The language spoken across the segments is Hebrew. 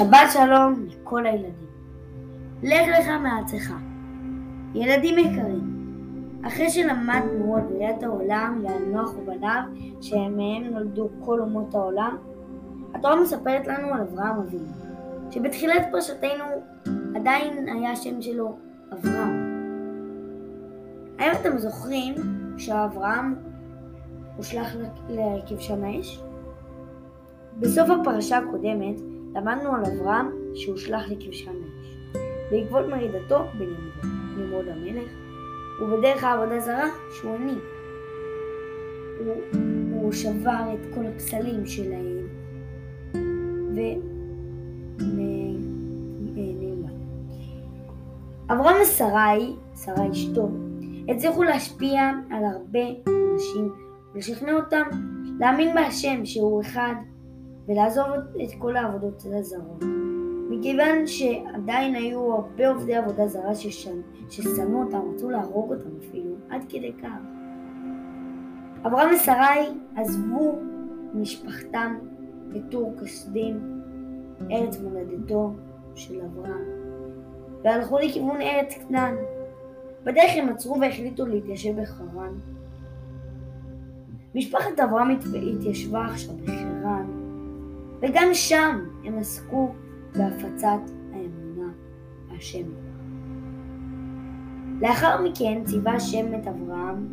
שבת שלום לכל הילדים. לך לך מארצך. ילדים יקרים, אחרי שלמדנו על בריאת העולם ועל נוח ובניו, שמהם נולדו כל אומות העולם, התורה מספרת לנו על אברהם אבינו, שבתחילת פרשתנו עדיין היה השם שלו אברהם. האם אתם זוכרים שאברהם הושלך לכבשן האש? בסוף הפרשה הקודמת למדנו על אברהם שהושלך לכבשן האש, בעקבות מרידתו בנמרוד המלך, ובדרך העבודה זרה שהוא עני. הוא, הוא שבר את כל הפסלים שלהם ונעלם. אברהם ושרי, שרה אשתו, הצליחו להשפיע על הרבה אנשים ולשכנע אותם להאמין בהשם שהוא אחד ולעזוב את כל העבודות הזרות. מכיוון שעדיין היו הרבה עובדי עבודה זרה ששנאו אותם, רצו להרוג אותם אפילו, עד כדי כך. אברהם ושרי עזבו משפחתם בטור כסדים, ארץ מולדתו של אברהם, והלכו לכיוון ארץ כנען. בדרך הם עצרו והחליטו להתיישב בחרן. משפחת אברהם התיישבה עכשיו בחרן, וגם שם הם עסקו בהפצת האמונה בהשם. לאחר מכן ציווה השם את אברהם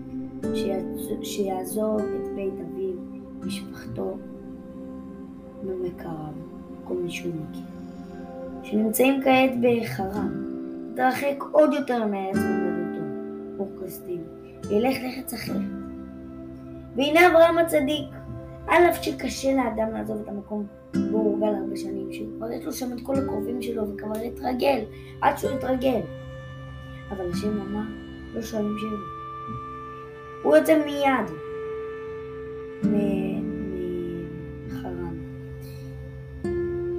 שיעזוב את בית אביו, משפחתו ומכריו, כל מי שהוא מכיר, שנמצאים כעת בחרן, התרחק עוד יותר מארץ מולדתו, אור כסדים, וילך לחץ אחרת. והנה אברהם הצדיק, על אף שקשה לאדם לעזוב את המקום בו הוא גל הרבה שנים, יש לו שם את כל הקרובים שלו וכבר התרגל, עד שהוא התרגל. אבל השם אמר, לא שואלים שאלות. הוא יוצא מיד מחרן.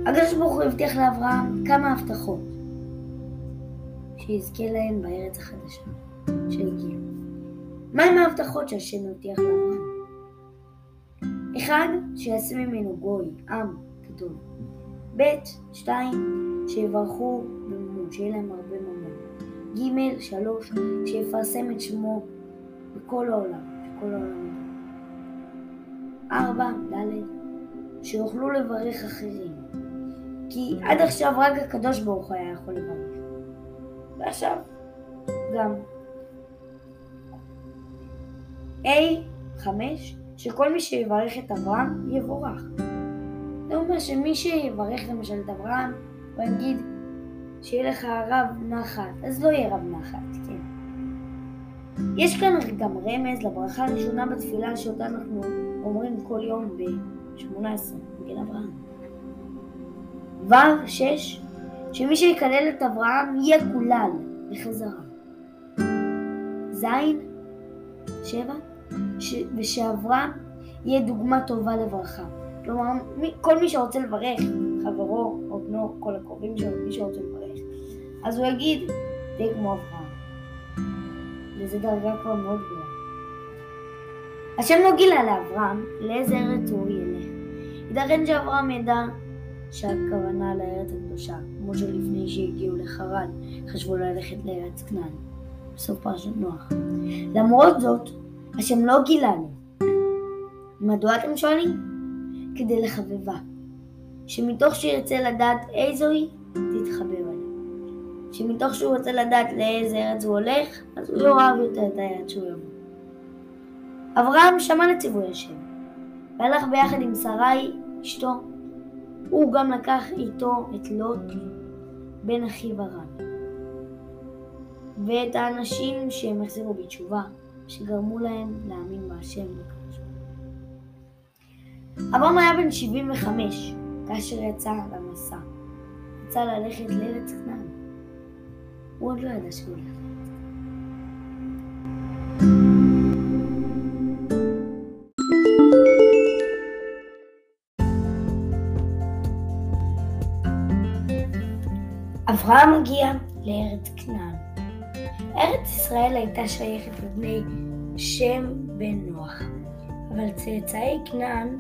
הקדוש ברוך הוא הבטיח לאברהם כמה הבטחות שיזכה להם בארץ החדשה שהגיעה. מהם ההבטחות שהשם הבטיח לאברהם? אחד, שיעשה ממנו גוי, עם גדול. ב', שתיים, שיברכו בממון, שיהיה להם הרבה ממון. ג', שלוש, שיפרסם את שמו בכל העולם, בכל העולם. ארבע, ד', שיוכלו לברך אחרים. כי עד עכשיו רק הקדוש ברוך היה יכול לברך. ועכשיו, גם. A, חמש, שכל מי שיברך את אברהם, יבורך. זה אומר שמי שיברך למשל את אברהם, הוא יגיד, שיהיה לך רב נחת, אז לא יהיה רב נחת, כן. יש כאן גם רמז לברכה הראשונה בתפילה שאותה אנחנו אומרים כל יום ב-18, מגן כן, אברהם. ו. 6, שמי שיקלל את אברהם יהיה יקולל בחזרה. ז. 7, ושעברה יהיה דוגמה טובה לברכה. כלומר, מי, כל מי שרוצה לברך, חברו או בנו, כל הקרובים שלו, מי שרוצה לברך, אז הוא יגיד, זה כמו אברהם. וזו דרגה כבר מאוד גדולה. השם לא גילה לאברהם לאיזה ארץ הוא ילך. ייתכן שאברהם ידע שהכוונה לארץ הקדושה, כמו שלפני שהגיעו לחרד, חשבו ללכת לארץ כנען, בסוף פרשת נוח. למרות זאת, השם לא גילה לו. מדוע אתם שואלים? כדי לחבבה. שמתוך שירצה לדעת איזו היא, תתחבב עליה. שמתוך שהוא רוצה לדעת לאיזה ארץ הוא הולך, אז הוא יאהב יותר את הארץ שהוא יבוא. אברהם שמע לציווי השם, והלך ביחד עם שרי, אשתו. הוא גם לקח איתו את לוט, בן אחיו הרע, ואת האנשים שהם החזירו בתשובה, שגרמו להם להאמין בהשם. אברהם היה בן 75 כאשר יצא למסע. יצא ללכת לארץ כנען. הוא עוד לא ידע שהוא הולך לארץ אברהם מגיע לארץ כנען. ארץ ישראל הייתה שייכת לבני שם בן נוח, אבל צאצאי כנען,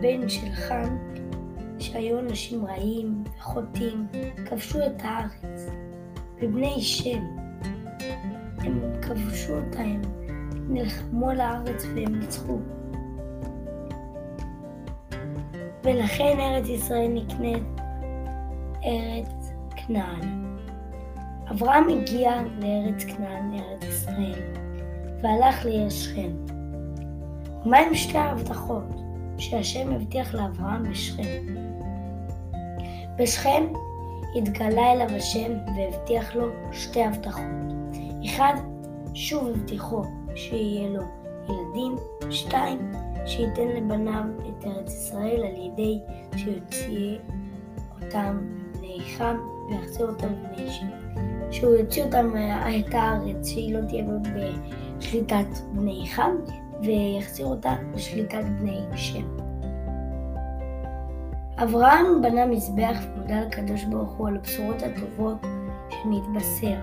בן של חם, שהיו אנשים רעים, חוטאים, כבשו את הארץ. ובני שם, הם כבשו אותה, הם נלחמו על הארץ והם ניצחו. ולכן ארץ ישראל נקנית ארץ כנען. אברהם הגיע לארץ כנען, לארץ ישראל, והלך לעיר שכם. מהם שתי ההבטחות שהשם הבטיח לאברהם בשכם? בשכם התגלה אליו השם והבטיח לו שתי הבטחות. אחד, שוב הבטיחו שיהיה לו ילדים. שתיים, שייתן לבניו את ארץ ישראל על ידי שיוציא אותם חם ויחזיר אותם לבני שם. שהוא יוציא אותם את הארץ, שהיא לא תהיה בשליטת בני חם, ויחזיר אותה לשליטת בני שם. אברהם בנה מזבח ומודה לקדוש ברוך הוא על הבשורות הטובות שנתבשר.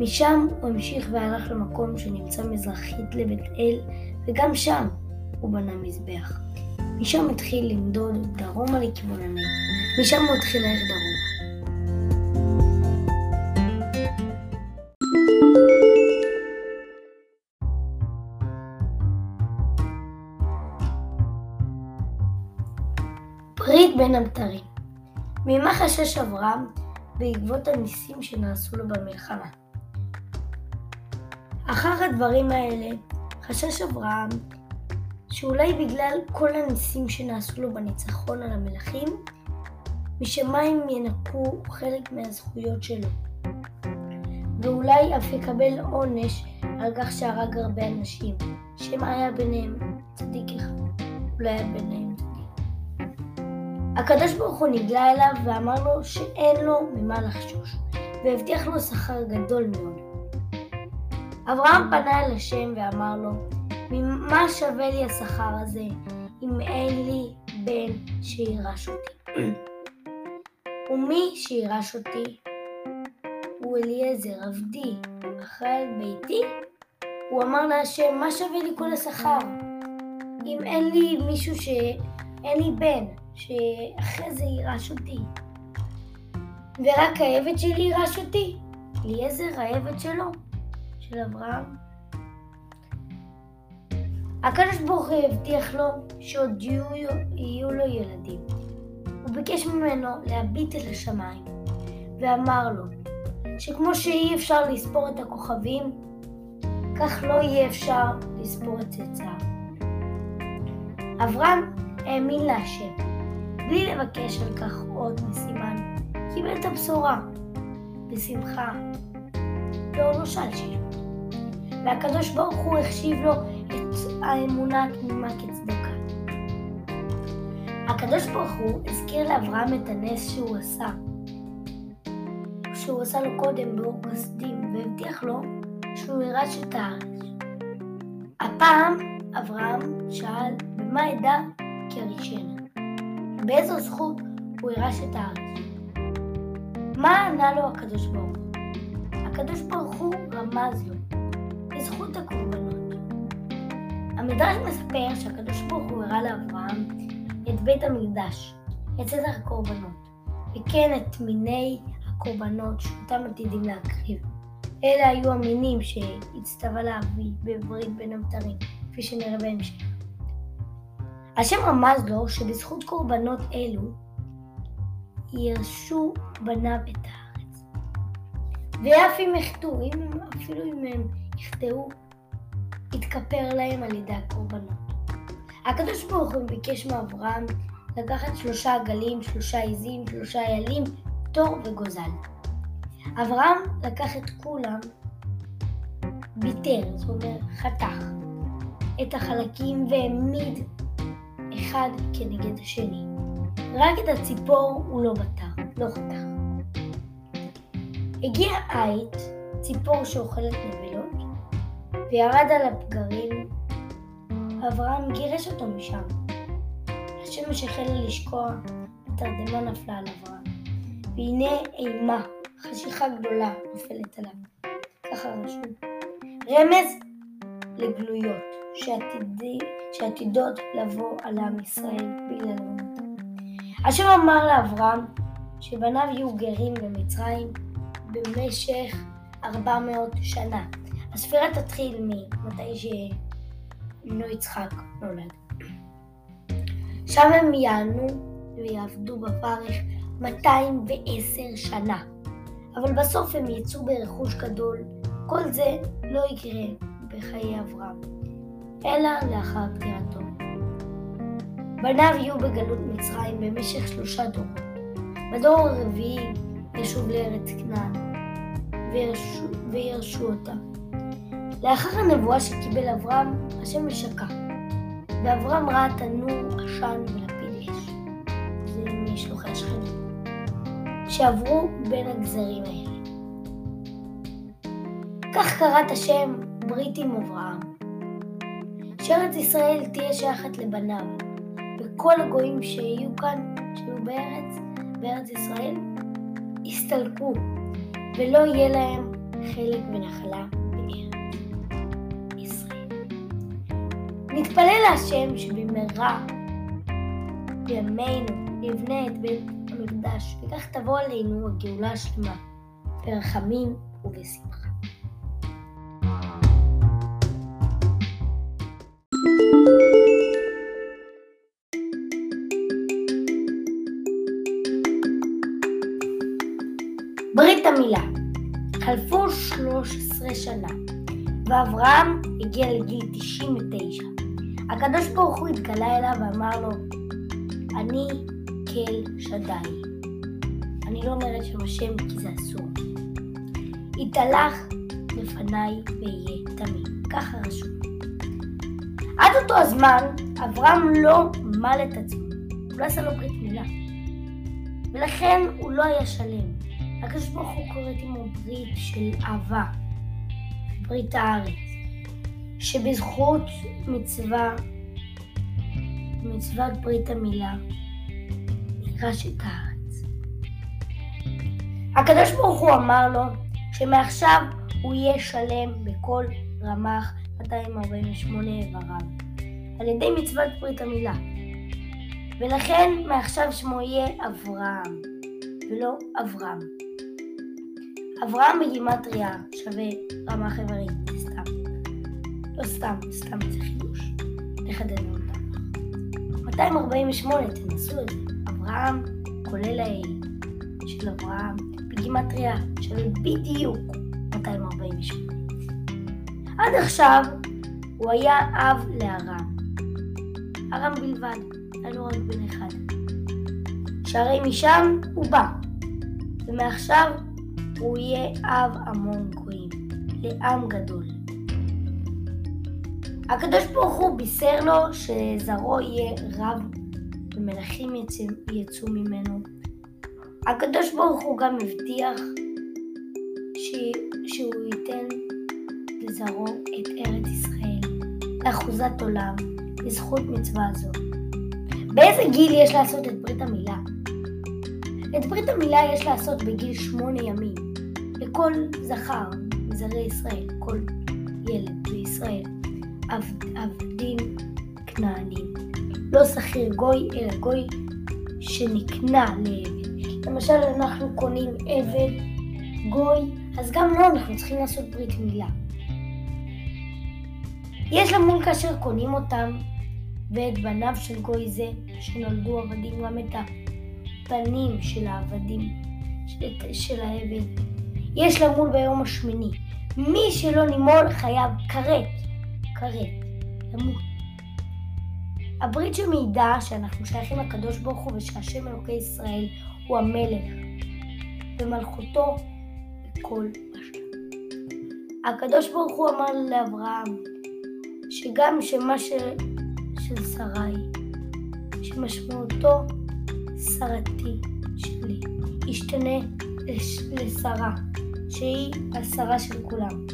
משם הוא המשיך והלך למקום שנמצא מזרחית לבית אל, וגם שם הוא בנה מזבח. משם התחיל למדוד דרומה לכיוון הנגב. משם הוא התחיל ללכת דרומה. בין הבתרים ממה חשש אברהם בעקבות הניסים שנעשו לו במלחמה? אחר הדברים האלה חשש אברהם שאולי בגלל כל הניסים שנעשו לו בניצחון על המלכים, משמיים ינקו חלק מהזכויות שלו, ואולי אף יקבל עונש על כך שהרג הרבה אנשים, שמא היה ביניהם צדיק אחד, אולי היה ביניהם צדיק. הקדוש ברוך הוא נגלה אליו ואמר לו שאין לו ממה לחשוש, והבטיח לו שכר גדול מאוד. אברהם פנה אל השם ואמר לו, ממה שווה לי השכר הזה אם אין לי בן שירש אותי? ומי שירש אותי הוא אליעזר, עבדי, אחראי על ביתי? הוא אמר להשם, מה שווה לי כל השכר? אם אין לי מישהו ש... אין לי בן, שאחרי זה יירש אותי. ורק העבד שלי יירש אותי. אליעזר, העבד שלו, של אברהם. הקדוש ברוך הוא הבטיח לו שעוד יהיו, יהיו לו ילדים. הוא ביקש ממנו להביט אל השמיים, ואמר לו שכמו שאי אפשר לספור את הכוכבים, כך לא יהיה אפשר לספור את צאצאיו. אברהם האמין להשם, בלי לבקש על כך עוד מסימן, קיבל את הבשורה, בשמחה, ועוד לא שאל שאלות. והקדוש ברוך הוא החשיב לו את האמונה התמימה כצדקה. הקדוש ברוך הוא הזכיר לאברהם את הנס שהוא עשה, שהוא עשה לו קודם באור כסדים, והבטיח לו שהוא ירש את הארץ. הפעם אברהם שאל במה אדע כי הראשנה, באיזו זכות הוא ירש את הארץ. מה ענה לו הקדוש ברוך הוא? הקדוש ברוך הוא רמז לו, בזכות הקורבנות. המדרש מספר שהקדוש ברוך הוא הראה לאברהם את בית המקדש, את סדר הקורבנות, וכן את מיני הקורבנות שאותם עתידים להקריב. אלה היו המינים שהצטווה להביא בברית בין המתרים, כפי שנראה בהמשך. השם רמז לו שבזכות קורבנות אלו ירשו בניו את הארץ. ואף אם יחטאו, אפילו אם הם יחטאו, יתכפר להם על ידי הקורבנות. הקדוש ברוך הוא ביקש מאברהם לקחת שלושה עגלים, שלושה עזים, שלושה איילים, תור וגוזל. אברהם לקח את כולם, ביטר, זאת אומרת חתך, את החלקים והעמיד אחד כנגד השני. רק את הציפור הוא לא בטר, לא חתך. הגיע עית, ציפור שאוכלת נבלות, וירד על הפגרים, ואברהם גירש אותו משם. השמש החלה לשקוע, התרדמה נפלה על אברהם, והנה אימה, חשיכה גדולה נופלת עליו. ככה רשום. רמז לגלויות שעתידות לבוא על עם ישראל בגלל אמונתם. השם אמר לאברהם שבניו יהיו גרים במצרים במשך 400 שנה. הספירה תתחיל ממתי שבנו יצחק נולד. שם הם יענו ויעבדו בפרך 210 שנה. אבל בסוף הם יצאו ברכוש גדול. כל זה לא יקרה בחיי אברהם, אלא לאחר פטירתו. בניו יהיו בגלות מצרים במשך שלושה דורות. בדור הרביעי ישוב לארץ כנען וירשו, וירשו אותה. לאחר הנבואה שקיבל אברהם, השם השקע, ואברהם ראה תנור עשן ולפיד אש. זה משלוחי השכנים. שעברו בין הגזרים האלה. כך קראת השם ברית עם אברהם, שארץ ישראל תהיה שייכת לבניו, וכל הגויים שיהיו כאן, שיהיו בארץ, בארץ ישראל, יסתלקו, ולא יהיה להם חלק ונחלה בארץ ישראל. נתפלל להשם שבמהרה בימינו יבנה את בית המקדש, וכך תבוא עלינו הגאולה השלמה, ברחמים ובשמחה. שנה, ואברהם הגיע לגיל 99. הקדוש ברוך הוא התגלה אליו ואמר לו, אני כל שדי. אני לא אומרת שם השם כי זה אסור. יתהלך לפניי ואהיה תמיד. ככה רשום. עד אותו הזמן, אברהם לא מל את עצמו. הוא לא עשה לו ברית מילה. ולכן הוא לא היה שלם. הקדוש ברוך הוא קוראת עמו ברית של אהבה, ברית הארץ, שבזכות מצווה, מצוות ברית המילה, נירש את הארץ. הקדוש ברוך הוא אמר לו שמעכשיו הוא יהיה שלם בכל רמ"ח 248 איבריו, על ידי מצוות ברית המילה. ולכן מעכשיו שמו יהיה אברהם, ולא אברהם. אברהם בגימטריה שווה רמ"ח איברים, סתם. לא סתם, סתם זה חידוש. נחדד אותם. 248, תנסו את זה. אברהם כולל האל של אברהם בגימטריה שווה בדיוק 248. עד עכשיו הוא היה אב לארם. ארם בלבד, היה לו רק בן אחד. שהרי משם הוא בא, ומעכשיו הוא יהיה אב המון גויים, לעם גדול. הקדוש ברוך הוא בישר לו שזרעו יהיה רב ומלכים יצאו ממנו. הקדוש ברוך הוא גם הבטיח ש... שהוא ייתן לזרעו את ארץ ישראל לאחוזת עולם בזכות מצווה זו. באיזה גיל יש לעשות את ברית המילה? את ברית המילה יש לעשות בגיל שמונה ימים לכל זכר מזרעי ישראל, כל ילד בישראל, עבד, עבדים כנענים. לא שכיר גוי, אלא גוי שנקנה לעבד. למשל, אנחנו קונים עבד גוי, אז גם לא אנחנו צריכים לעשות ברית מילה. יש למול כאשר קונים אותם ואת בניו של גוי זה, שנולדו עבדים, גם את הפנים של העבדים, של, העבד. יש למול ביום השמיני. מי שלא נימול חייב כרת, כרת, למות. הברית שמעידה שאנחנו שייכים לקדוש ברוך הוא ושהשם אלוקי ישראל הוא המלך ומלכותו בכל השלם. הקדוש ברוך הוא אמר לאברהם שגם שמה של, של שרי, שמשמעותו שרתי שלי, ישתנה לש, לשרה, שהיא השרה של כולם.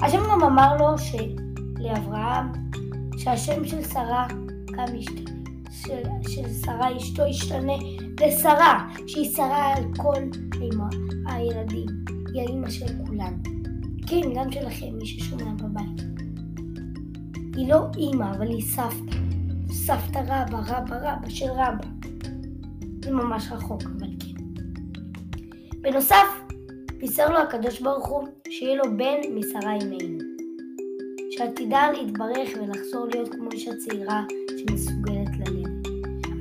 השם גם אמר לו שלאברהם שהשם של שרה גם ישתנה, של, של שרה אשתו ישתנה לשרה, שהיא שרה על כל אימה, הילדים, היא האימא של כולם. כן, גם שלכם, מי ששומע בבית. היא לא אימא, אבל היא סבתא. סבתא רבא, רבא רבא של רבא. זה ממש רחוק, אבל כן. בנוסף, בישר לו הקדוש ברוך הוא שיהיה לו בן משרה אימנו, שעתידה להתברך ולחזור להיות כמו אישה צעירה שמסוגלת ללדת.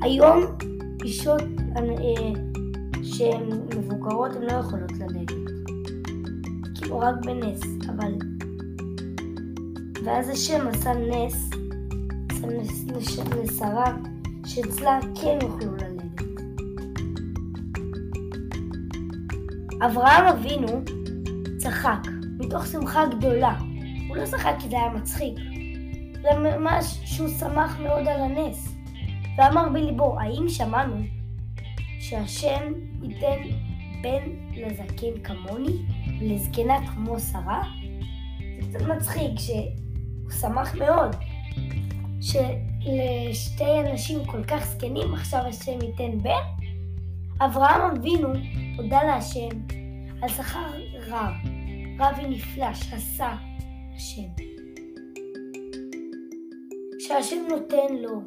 היום אישות אה, שהן מבוגרות הן לא יכולות ללדת, כאילו רק בנס, אבל... ואז השם עשה נס, עשה נס לשרה, שאצלה כן יוכלו ללדת. אברהם אבינו צחק, מתוך שמחה גדולה. הוא לא צחק כי זה היה מצחיק, זה ממש שהוא שמח מאוד על הנס. ואמר בליבו, האם שמענו שהשם ייתן בן לזקן כמוני ולזקנה כמו שרה? זה קצת מצחיק שהוא שמח מאוד שלשתי אנשים כל כך זקנים עכשיו השם ייתן בן? אברהם אבינו הודה להשם על שכר רב, רב ונפלא שעשה השם. שהשם נותן לו,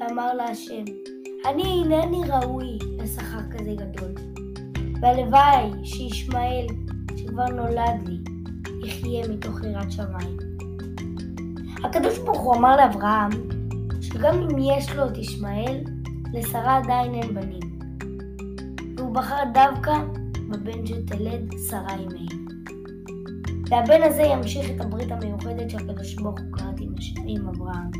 ואמר להשם, אני אינני ראוי לשכר כזה גדול, והלוואי שישמעאל, שכבר נולד לי, יחיה מתוך יראת שמיים. הקדוש ברוך הוא אמר לאברהם, שגם אם יש לו את ישמעאל, לשרה עדיין אין בנים. והוא בחר דווקא בבן שתלד שרה אימנו. והבן הזה ימשיך את הברית המיוחדת שהקדוש ברוך הוא עם, עם אברהם.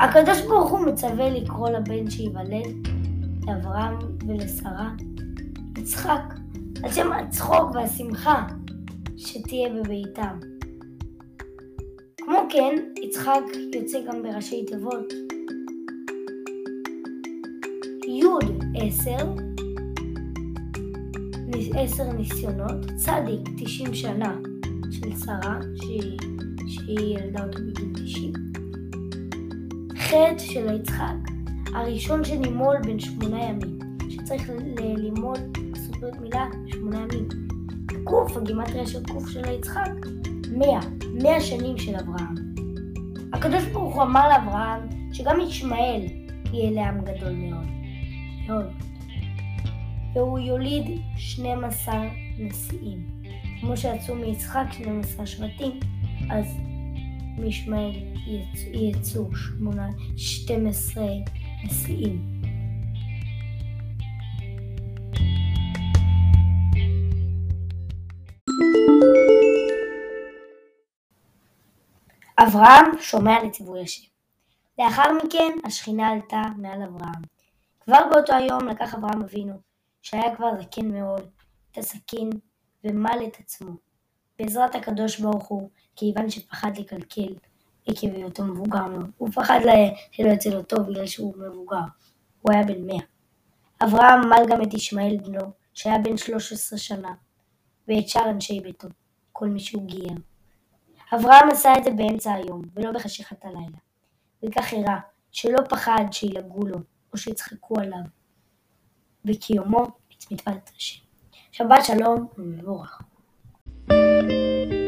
הקדוש ברוך הוא מצווה לקרוא לבן שייוולד, לאברהם ולשרה, יצחק, על שם הצחוק והשמחה שתהיה בביתם. כמו כן, יצחק יוצא גם בראשי תיבות עשר, עשר ניסיונות, צדיק תשעים שנה של שרה, שהיא, שהיא ילדה אותו בגיל תשעים. חטא של יצחק, הראשון שנימול בן שמונה ימים, שצריך לעשות ברית מילה שמונה ימים. קוף, הגימטריה של קוף של יצחק, מאה, מאה שנים של אברהם. הקדוש ברוך הוא אמר לאברהם שגם ישמעאל יהיה לעם גדול מאוד. מאוד. והוא יוליד 12 נשיאים. כמו שיצאו מיצחק 12 שבטים, אז מישמעאל יצאו 12 נשיאים. אברהם שומע לציווי השם. לאחר מכן השכינה עלתה מעל אברהם. כבר באותו היום לקח אברהם אבינו, שהיה כבר זקן מאוד, את הסכין ומל את עצמו. בעזרת הקדוש ברוך הוא, כיוון שפחד לקלקל עקב היותו מבוגר מאוד. הוא פחד שלא יצא לו טוב בגלל שהוא מבוגר. הוא היה בן מאה. אברהם מל גם את ישמעאל בנו, שהיה בן שלוש עשרה שנה, ואת שאר אנשי ביתו, כל מי שהוא גייר. אברהם עשה את זה באמצע היום, ולא בחשכת הלילה. וכך הראה, שלא פחד שילעגו לו, או שיצחקו עליו, בקיומו את מצוות השם. שבת שלום ומבורך. thank you